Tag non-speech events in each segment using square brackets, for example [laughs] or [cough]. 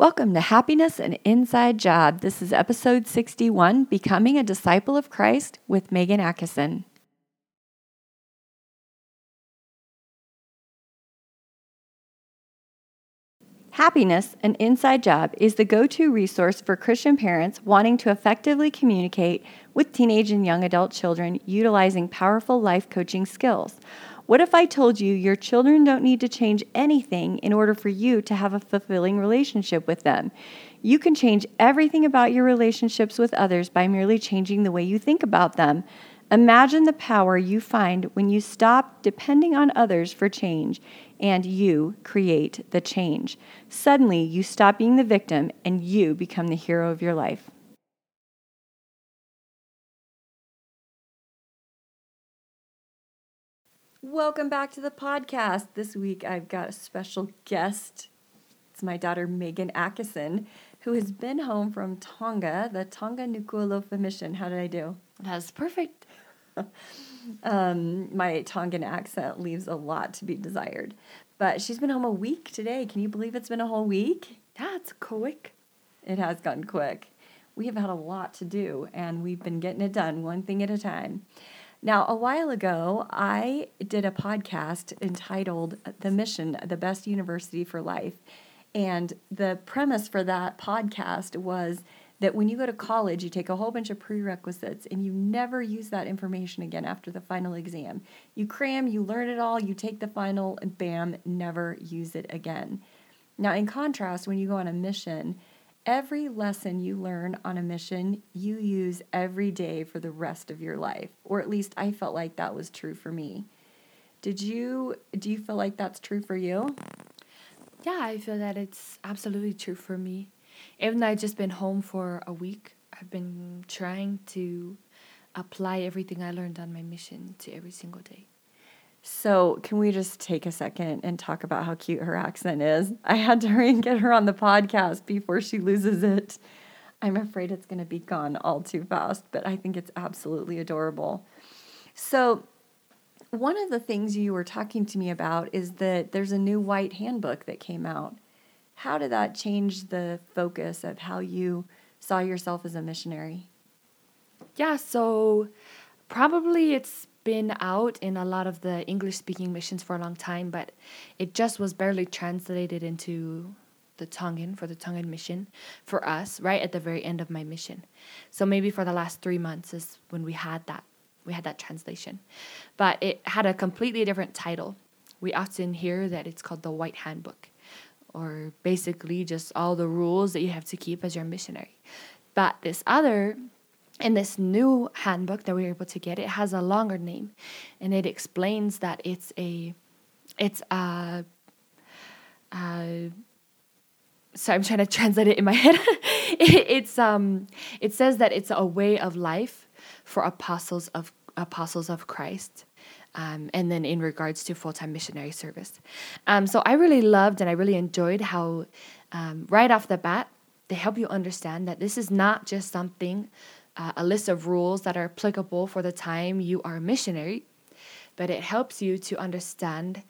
Welcome to Happiness an Inside Job. This is episode 61 Becoming a Disciple of Christ with Megan Atkinson. Happiness, an inside job, is the go to resource for Christian parents wanting to effectively communicate with teenage and young adult children utilizing powerful life coaching skills. What if I told you your children don't need to change anything in order for you to have a fulfilling relationship with them? You can change everything about your relationships with others by merely changing the way you think about them. Imagine the power you find when you stop depending on others for change and you create the change. Suddenly, you stop being the victim and you become the hero of your life. Welcome back to the podcast. This week I've got a special guest. It's my daughter Megan Atkinson, who has been home from Tonga, the Tonga Nuku'alofa mission. How did I do? That's perfect. [laughs] um, my Tongan accent leaves a lot to be desired. But she's been home a week today. Can you believe it's been a whole week? That's quick. It has gone quick. We have had a lot to do, and we've been getting it done one thing at a time. Now, a while ago, I did a podcast entitled The Mission, the Best University for Life. And the premise for that podcast was that when you go to college, you take a whole bunch of prerequisites and you never use that information again after the final exam. You cram, you learn it all, you take the final, and bam, never use it again. Now, in contrast, when you go on a mission, Every lesson you learn on a mission, you use every day for the rest of your life. Or at least I felt like that was true for me. Did you do you feel like that's true for you? Yeah, I feel that it's absolutely true for me. Even though I've just been home for a week, I've been trying to apply everything I learned on my mission to every single day. So, can we just take a second and talk about how cute her accent is? I had to [laughs] hurry and get her on the podcast before she loses it. I'm afraid it's going to be gone all too fast, but I think it's absolutely adorable. So, one of the things you were talking to me about is that there's a new white handbook that came out. How did that change the focus of how you saw yourself as a missionary? Yeah, so probably it's been out in a lot of the English speaking missions for a long time, but it just was barely translated into the Tongan for the Tongan mission for us right at the very end of my mission. So maybe for the last 3 months is when we had that we had that translation. But it had a completely different title. We often hear that it's called the White Handbook or basically just all the rules that you have to keep as your missionary. But this other in this new handbook that we were able to get, it has a longer name, and it explains that it's a, it's a, a so I'm trying to [laughs] translate it in my head. [laughs] it's um, it says that it's a way of life for apostles of apostles of Christ. Um, and then in regards to full-time missionary service um, so i really loved and i really enjoyed how um, right off the bat they help you understand that this is not just something uh, a list of rules that are applicable for the time you are a missionary, but it helps you to understand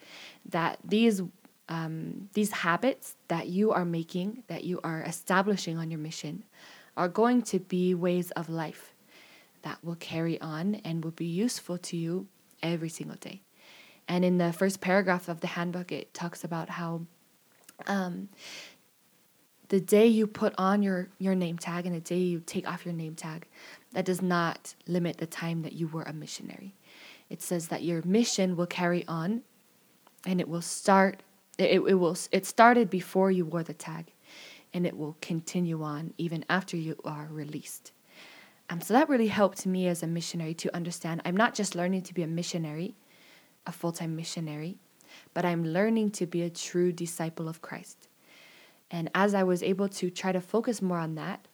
that these um, these habits that you are making, that you are establishing on your mission, are going to be ways of life that will carry on and will be useful to you every single day. And in the first paragraph of the handbook, it talks about how um, the day you put on your, your name tag and the day you take off your name tag, that does not limit the time that you were a missionary. It says that your mission will carry on and it will start it, it will it started before you wore the tag and it will continue on even after you are released. Um, so that really helped me as a missionary to understand I'm not just learning to be a missionary, a full time missionary, but I'm learning to be a true disciple of Christ. And as I was able to try to focus more on that,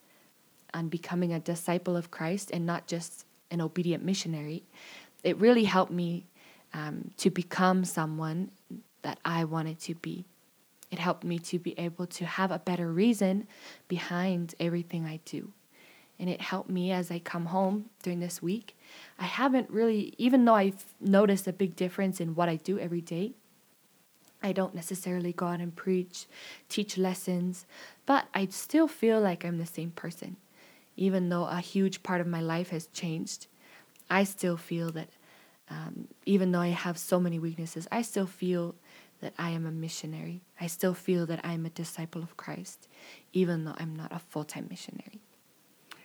on becoming a disciple of Christ and not just an obedient missionary, it really helped me um, to become someone that I wanted to be. It helped me to be able to have a better reason behind everything I do. And it helped me as I come home during this week. I haven't really, even though I've noticed a big difference in what I do every day, I don't necessarily go out and preach, teach lessons, but I still feel like I'm the same person. Even though a huge part of my life has changed, I still feel that um, even though I have so many weaknesses, I still feel that I am a missionary. I still feel that I'm a disciple of Christ, even though I'm not a full time missionary.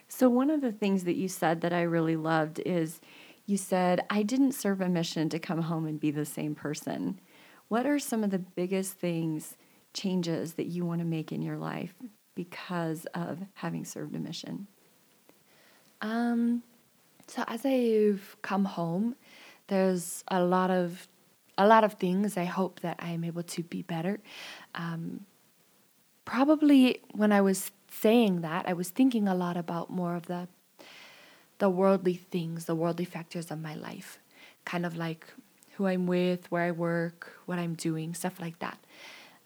So, one of the things that you said that I really loved is you said, I didn't serve a mission to come home and be the same person. What are some of the biggest things, changes that you want to make in your life because of having served a mission? Um, so as I've come home, there's a lot of a lot of things I hope that I'm able to be better. Um, probably when I was saying that, I was thinking a lot about more of the the worldly things, the worldly factors of my life, kind of like who I'm with, where I work, what I'm doing, stuff like that.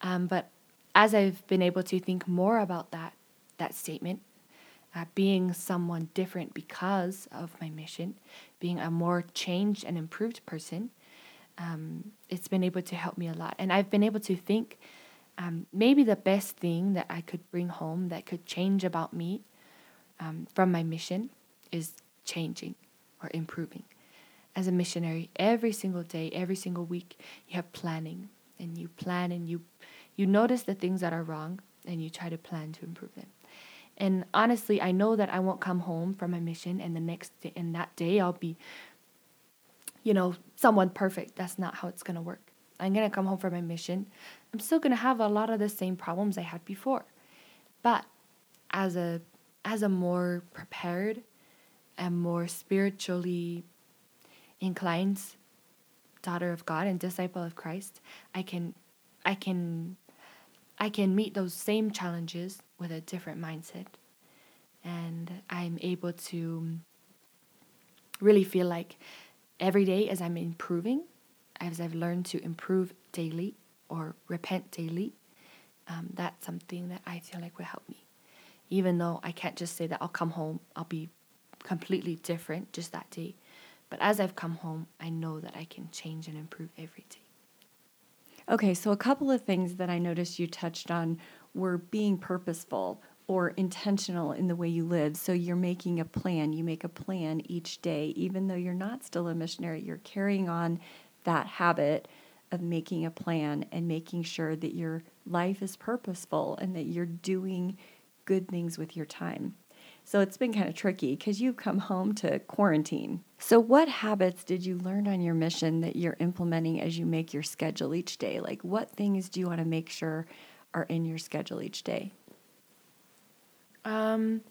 Um, but as I've been able to think more about that that statement, uh, being someone different because of my mission, being a more changed and improved person, um, it's been able to help me a lot. And I've been able to think um, maybe the best thing that I could bring home that could change about me um, from my mission is changing or improving. As a missionary, every single day, every single week, you have planning and you plan and you you notice the things that are wrong and you try to plan to improve them. And honestly, I know that I won't come home from my mission and the next day and that day I'll be you know, someone perfect. That's not how it's going to work. I'm going to come home from my mission. I'm still going to have a lot of the same problems I had before. But as a as a more prepared and more spiritually inclined daughter of God and disciple of Christ, I can I can I can meet those same challenges with a different mindset. And I'm able to really feel like every day as I'm improving, as I've learned to improve daily or repent daily, um, that's something that I feel like will help me. Even though I can't just say that I'll come home, I'll be completely different just that day. But as I've come home, I know that I can change and improve every day. Okay, so a couple of things that I noticed you touched on were being purposeful or intentional in the way you live. So you're making a plan. You make a plan each day, even though you're not still a missionary, you're carrying on that habit of making a plan and making sure that your life is purposeful and that you're doing good things with your time. So it's been kind of tricky because you've come home to quarantine. So, what habits did you learn on your mission that you're implementing as you make your schedule each day? Like, what things do you want to make sure are in your schedule each day? Um,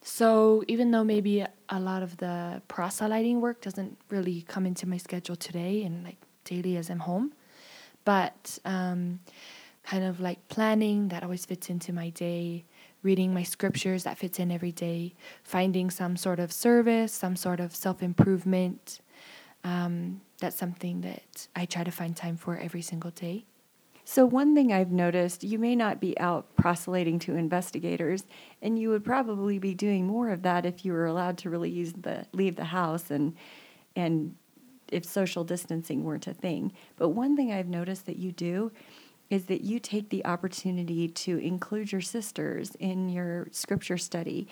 so even though maybe a lot of the proselyting work doesn't really come into my schedule today and like daily as I'm home, but um, kind of like planning that always fits into my day, reading my scriptures that fits in every day, finding some sort of service, some sort of self improvement. Um, that's something that I try to find time for every single day. So, one thing I've noticed, you may not be out proselyting to investigators, and you would probably be doing more of that if you were allowed to really use the leave the house and and if social distancing weren't a thing. But one thing I've noticed that you do is that you take the opportunity to include your sisters in your scripture study.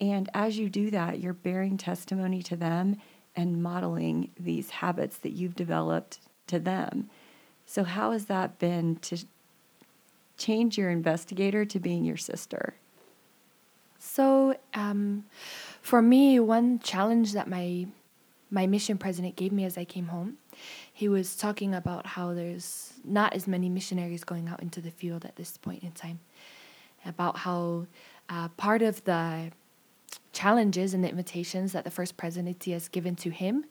And as you do that, you're bearing testimony to them and modeling these habits that you've developed to them. So, how has that been to change your investigator to being your sister? So, um, for me, one challenge that my my mission president gave me as I came home, he was talking about how there's not as many missionaries going out into the field at this point in time. About how uh, part of the challenges and the invitations that the first presidency has given to him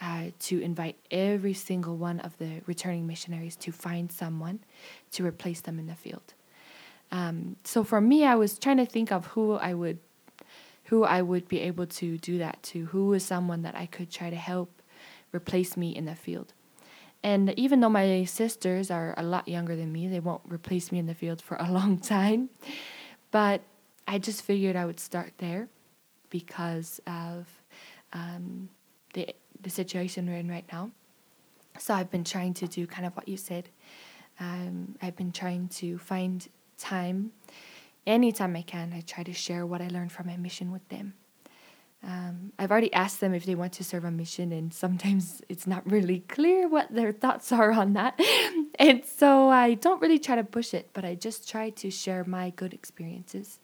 uh, to invite every single one of the returning missionaries to find someone to replace them in the field. Um, so for me, I was trying to think of who I would, who I would be able to do that to. Who is someone that I could try to help replace me in the field. And even though my sisters are a lot younger than me, they won't replace me in the field for a [laughs] long time. But I just figured I would start there because of um, the the situation we're in right now. So I've been trying to do kind of what you said, Um, I've been trying to find time, anytime I can, I try to share what I learned from my mission with them. Um, I've already asked them if they want to serve a mission, and sometimes [laughs] it's not really clear what their thoughts are on that. [laughs] and so I don't really try to push it, but I just try to share my good experiences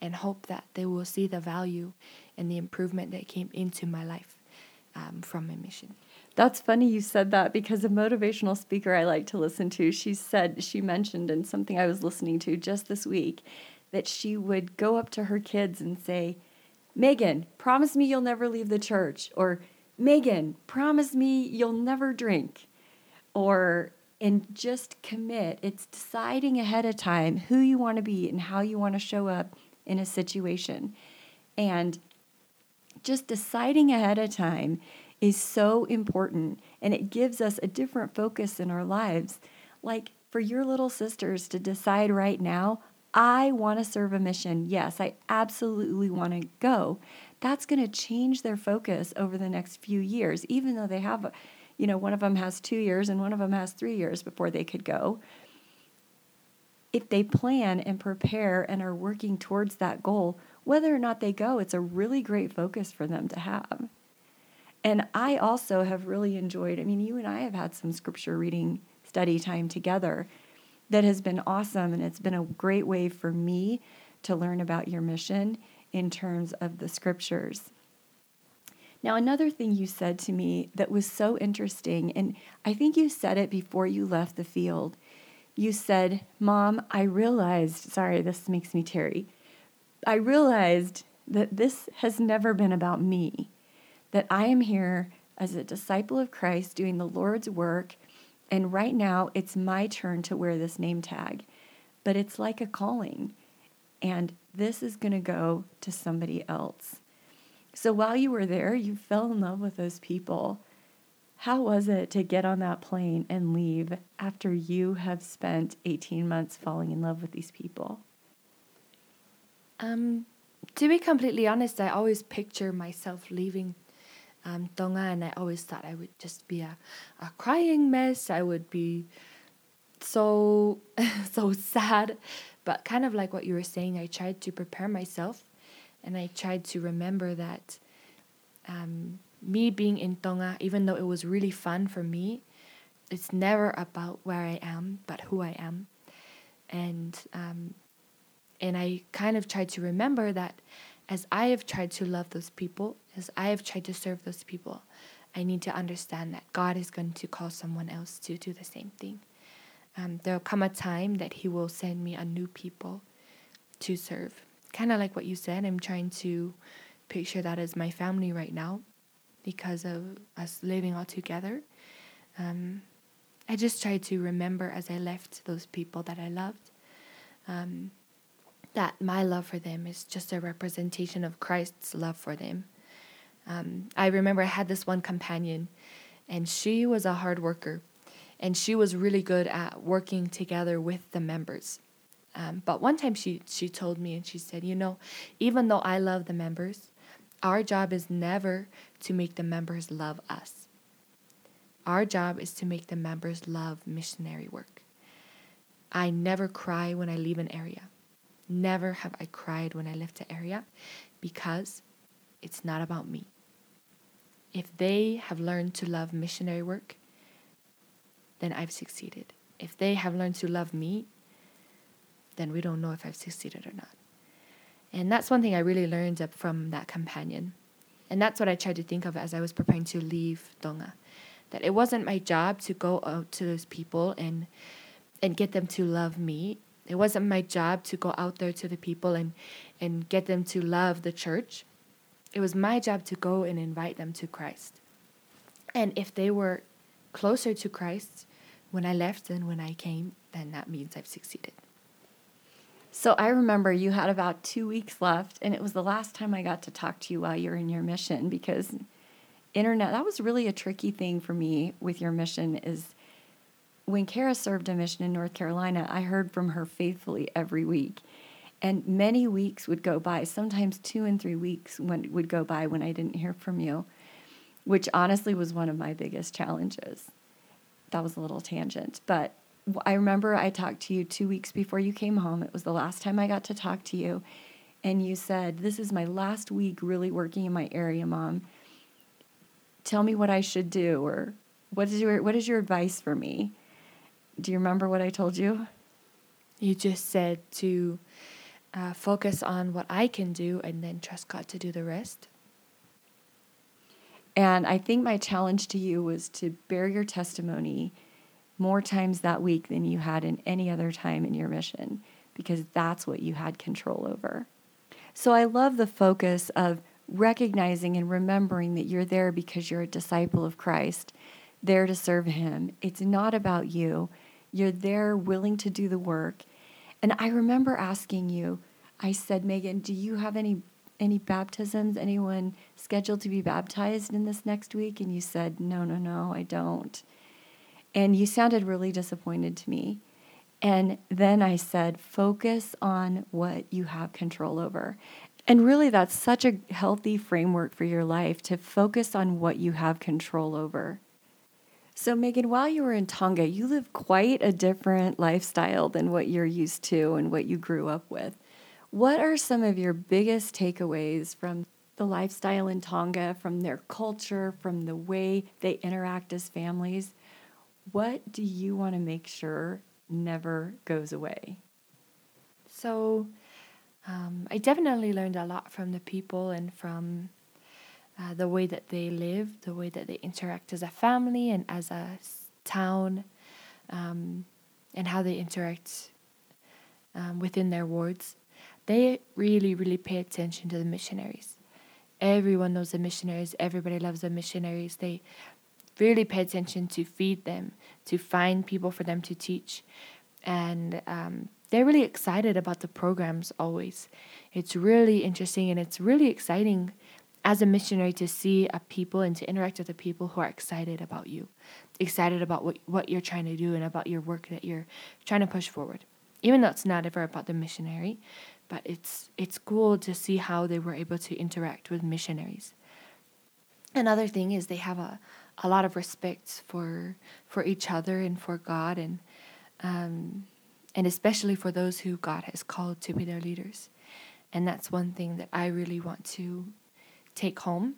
and hope that they will see the value and the improvement that came into my life um, from my mission. That's funny you said that because a motivational speaker I like to listen to, she said, she mentioned in something I was listening to just this week that she would go up to her kids and say, Megan, promise me you'll never leave the church. Or, Megan, promise me you'll never drink. Or, and just commit. It's deciding ahead of time who you want to be and how you want to show up in a situation. And just deciding ahead of time is so important and it gives us a different focus in our lives. Like for your little sisters to decide right now, I want to serve a mission. Yes, I absolutely want to go. That's going to change their focus over the next few years, even though they have, you know, one of them has two years and one of them has three years before they could go. If they plan and prepare and are working towards that goal, whether or not they go, it's a really great focus for them to have. And I also have really enjoyed, I mean, you and I have had some scripture reading study time together that has been awesome. And it's been a great way for me to learn about your mission in terms of the scriptures. Now, another thing you said to me that was so interesting, and I think you said it before you left the field. You said, Mom, I realized, sorry, this makes me teary. I realized that this has never been about me that I am here as a disciple of Christ doing the Lord's work. And right now, it's my turn to wear this name tag. But it's like a calling. And this is going to go to somebody else. So while you were there, you fell in love with those people. How was it to get on that plane and leave after you have spent 18 months falling in love with these people? Um, to be completely honest, I always picture myself leaving um, Tonga, and I always thought I would just be a, a crying mess. I would be so [laughs] so sad, but kind of like what you were saying, I tried to prepare myself, and I tried to remember that um, me being in Tonga, even though it was really fun for me, it's never about where I am, but who I am, and um, and I kind of tried to remember that as I have tried to love those people, as I have tried to serve those people, I need to understand that God is going to call someone else to do the same thing. Um, there will come a time that He will send me a new people to serve. Kind of like what you said, I'm trying to picture that as my family right now because of us living all together. Um, I just try to remember as I left those people that I loved. Um, that my love for them is just a representation of Christ's love for them. Um, I remember I had this one companion, and she was a hard worker, and she was really good at working together with the members. Um, but one time she she told me, and she said, you know, even though I love the members, our job is never to make the members love us. Our job is to make the members love missionary work. I never cry when I leave an area. Never have I cried when I left the area because it's not about me. If they have learned to love missionary work, then I've succeeded. If they have learned to love me, then we don't know if I've succeeded or not. And that's one thing I really learned from that companion. And that's what I tried to think of as I was preparing to leave Tonga. That it wasn't my job to go out to those people and and get them to love me. It wasn't my job to go out there to the people and, and get them to love the church. It was my job to go and invite them to Christ. And if they were closer to Christ when I left than when I came, then that means I've succeeded. So I remember you had about two weeks left, and it was the last time I got to talk to you while you're in your mission because internet, that was really a tricky thing for me with your mission is when Kara served a mission in North Carolina, I heard from her faithfully every week. And many weeks would go by, sometimes two and three weeks would go by when I didn't hear from you, which honestly was one of my biggest challenges. That was a little tangent. But I remember I talked to you two weeks before you came home. It was the last time I got to talk to you. And you said, This is my last week really working in my area, mom. Tell me what I should do, or what is your, what is your advice for me? Do you remember what I told you? You just said to uh, focus on what I can do and then trust God to do the rest. And I think my challenge to you was to bear your testimony more times that week than you had in any other time in your mission, because that's what you had control over. So I love the focus of recognizing and remembering that you're there because you're a disciple of Christ, there to serve Him. It's not about you. You're there willing to do the work. And I remember asking you, I said, Megan, do you have any any baptisms? Anyone scheduled to be baptized in this next week? And you said, No, no, no, I don't. And you sounded really disappointed to me. And then I said, focus on what you have control over. And really, that's such a healthy framework for your life to focus on what you have control over. So, Megan, while you were in Tonga, you lived quite a different lifestyle than what you're used to and what you grew up with. What are some of your biggest takeaways from the lifestyle in Tonga, from their culture, from the way they interact as families? what do you want to make sure never goes away? So, um, I definitely learned a lot from the people and from uh, the way that they live, the way that they interact as a family and as a town, um, and how they interact um, within their wards. They really, really pay attention to the missionaries. Everyone knows the missionaries. Everybody loves the missionaries. They really pay attention to feed them, to find people for them to teach. And um, they're really excited about the programs always. It's really interesting and it's really exciting as a missionary to see a people and to interact with the people who are excited about you, excited about what, what you're trying to do and about your work that you're trying to push forward. Even though it's not ever about the missionary, but it's it's cool to see how they were able to interact with missionaries. Another thing is they have a, a lot of respect for for each other and for God and um, and especially for those who God has called to be their leaders. And that's one thing that I really want to take home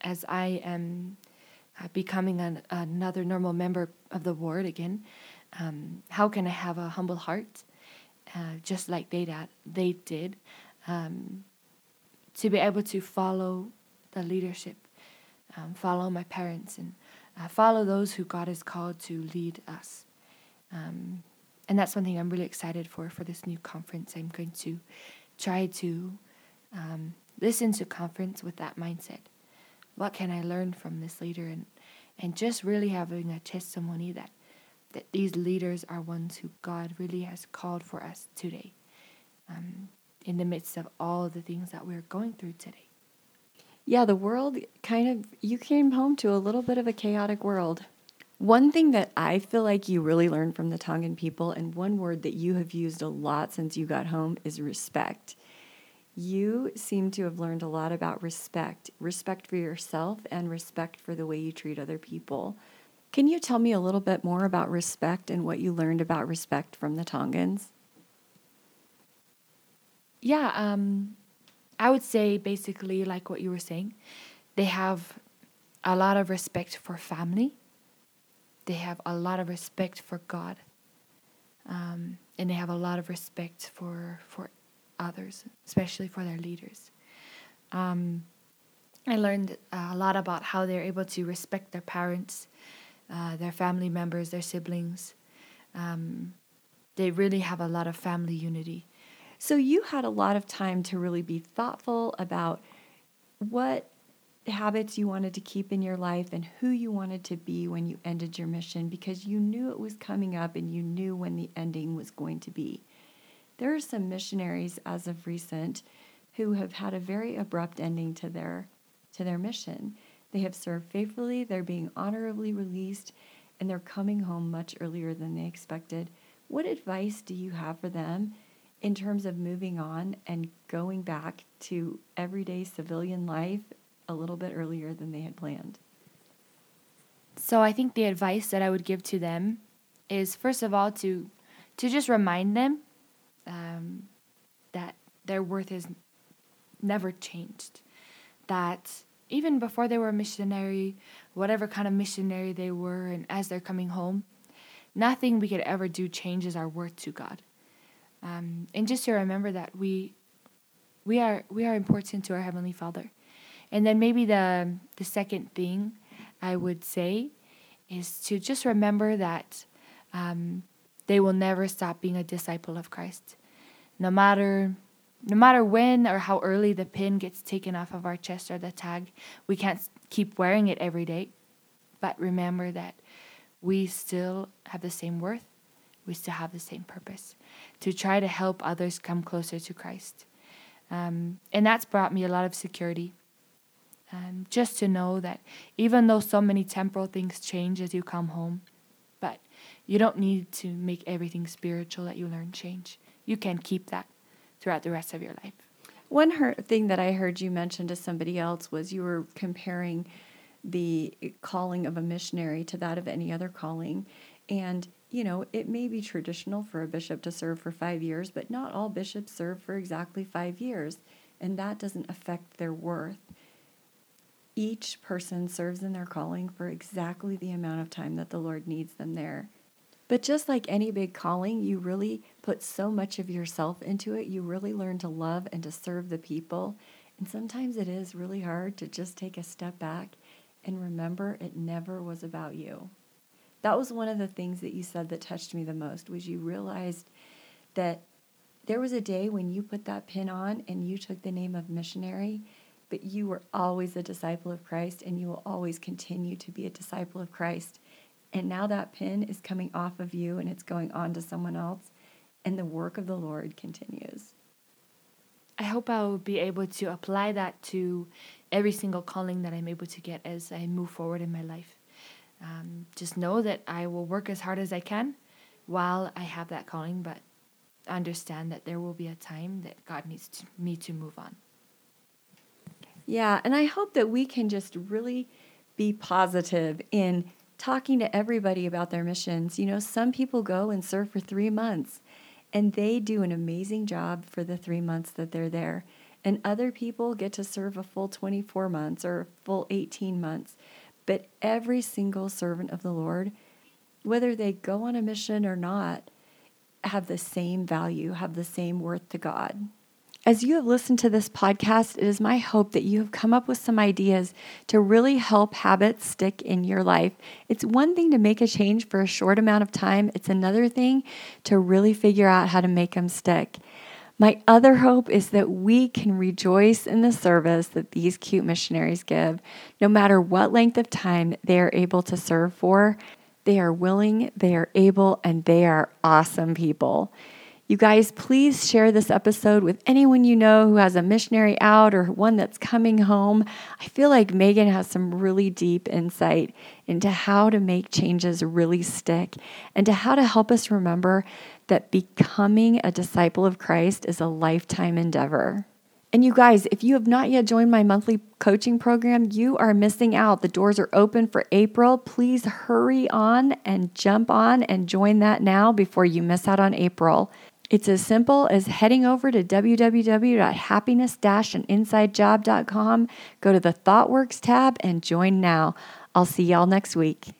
as I am uh, becoming an, another normal member of the ward again. Um, how can I have a humble heart, uh, just like they, that, they did, um, to be able to follow the leadership um, follow my parents, and uh, follow those who God has called to lead us. Um, and that's something I'm really excited for for this new conference. I'm going to try to um, listen to conference with that mindset. What can I learn from this leader, and and just really having a testimony that that these leaders are ones who God really has called for us today, um, in the midst of all the things that we're going through today yeah, the world kind of, you came home to a little bit of a chaotic world. One thing that I feel like you really learned from the Tongan people, and one word that you have used a lot since you got home, is respect. You seem to have learned a lot about respect respect for yourself and respect for the way you treat other people. Can you tell me a little bit more about respect and what you learned about respect from the Tongans? Yeah, um, I would say basically like what you were saying, they have a lot of respect for family. They have a lot of respect for God, um, and they have a lot of respect for for others, especially for their leaders. Um, I learned a lot about how they're able to respect their parents, uh, their family members, their siblings. Um, they really have a lot of family unity. So you had a lot of time to really be thoughtful about what habits you wanted to keep in your life and who you wanted to be when you ended your mission because you knew it was coming up and you knew when the ending was going to be. There are some missionaries as of recent who have had a very abrupt ending to their to their mission. They have served faithfully, they're being honorably released, and they're coming home much earlier than they expected. What advice do you have for them in terms of moving on and going back to everyday civilian life a little bit earlier than they had planned? So I think the advice that I would give to them is first of all to to just remind them um, that their worth is never changed. That even before they were a missionary, whatever kind of missionary they were, and as they're coming home, nothing we could ever do changes our worth to God. Um, and just to remember that we we are we are important to our heavenly Father. And then maybe the the second thing I would say is to just remember that um, they will never stop being a disciple of Christ, no matter no matter when or how early the pin gets taken off of our chest or the tag. We can't keep wearing it every day, but remember that we still have the same worth. We still have the same purpose to try to help others come closer to Christ. Um, and that's brought me a lot of security. Um, just to know that even though so many temporal things change as you come home, but you don't need to make everything spiritual that you learn change. You can keep that throughout the rest of your life. One thing that I heard you mention to somebody else was you were comparing the calling of a missionary to that of any other calling. And, you know, it may be traditional for a bishop to serve for five years, but not all bishops serve for exactly five years. And that doesn't affect their worth. Each person serves in their calling for exactly the amount of time that the Lord needs them there. But just like any big calling, you really put so much of yourself into it. You really learn to love and to serve the people. And sometimes it is really hard to just take a step back and remember it never was about you. That was one of the things that you said that touched me the most was you realized that there was a day when you put that pin on and you took the name of missionary but you were always a disciple of Christ and you will always continue to be a disciple of Christ. And now that pin is coming off of you and it's going on to someone else, and the work of the Lord continues. I hope I will be able to apply that to every single calling that I'm able to get as I move forward in my life. Um, just know that I will work as hard as I can while I have that calling, but understand that there will be a time that God needs to, me to move on. Yeah, and I hope that we can just really be positive in talking to everybody about their missions. You know, some people go and serve for three months and they do an amazing job for the three months that they're there. And other people get to serve a full 24 months or a full 18 months. But every single servant of the Lord, whether they go on a mission or not, have the same value, have the same worth to God. As you have listened to this podcast, it is my hope that you have come up with some ideas to really help habits stick in your life. It's one thing to make a change for a short amount of time, it's another thing to really figure out how to make them stick. My other hope is that we can rejoice in the service that these cute missionaries give, no matter what length of time they are able to serve for. They are willing, they are able, and they are awesome people. You guys, please share this episode with anyone you know who has a missionary out or one that's coming home. I feel like Megan has some really deep insight into how to make changes really stick and to how to help us remember that becoming a disciple of Christ is a lifetime endeavor. And you guys, if you have not yet joined my monthly coaching program, you are missing out. The doors are open for April. Please hurry on and jump on and join that now before you miss out on April. It's as simple as heading over to www.happiness-andinsidejob.com, go to the ThoughtWorks tab, and join now. I'll see y'all next week.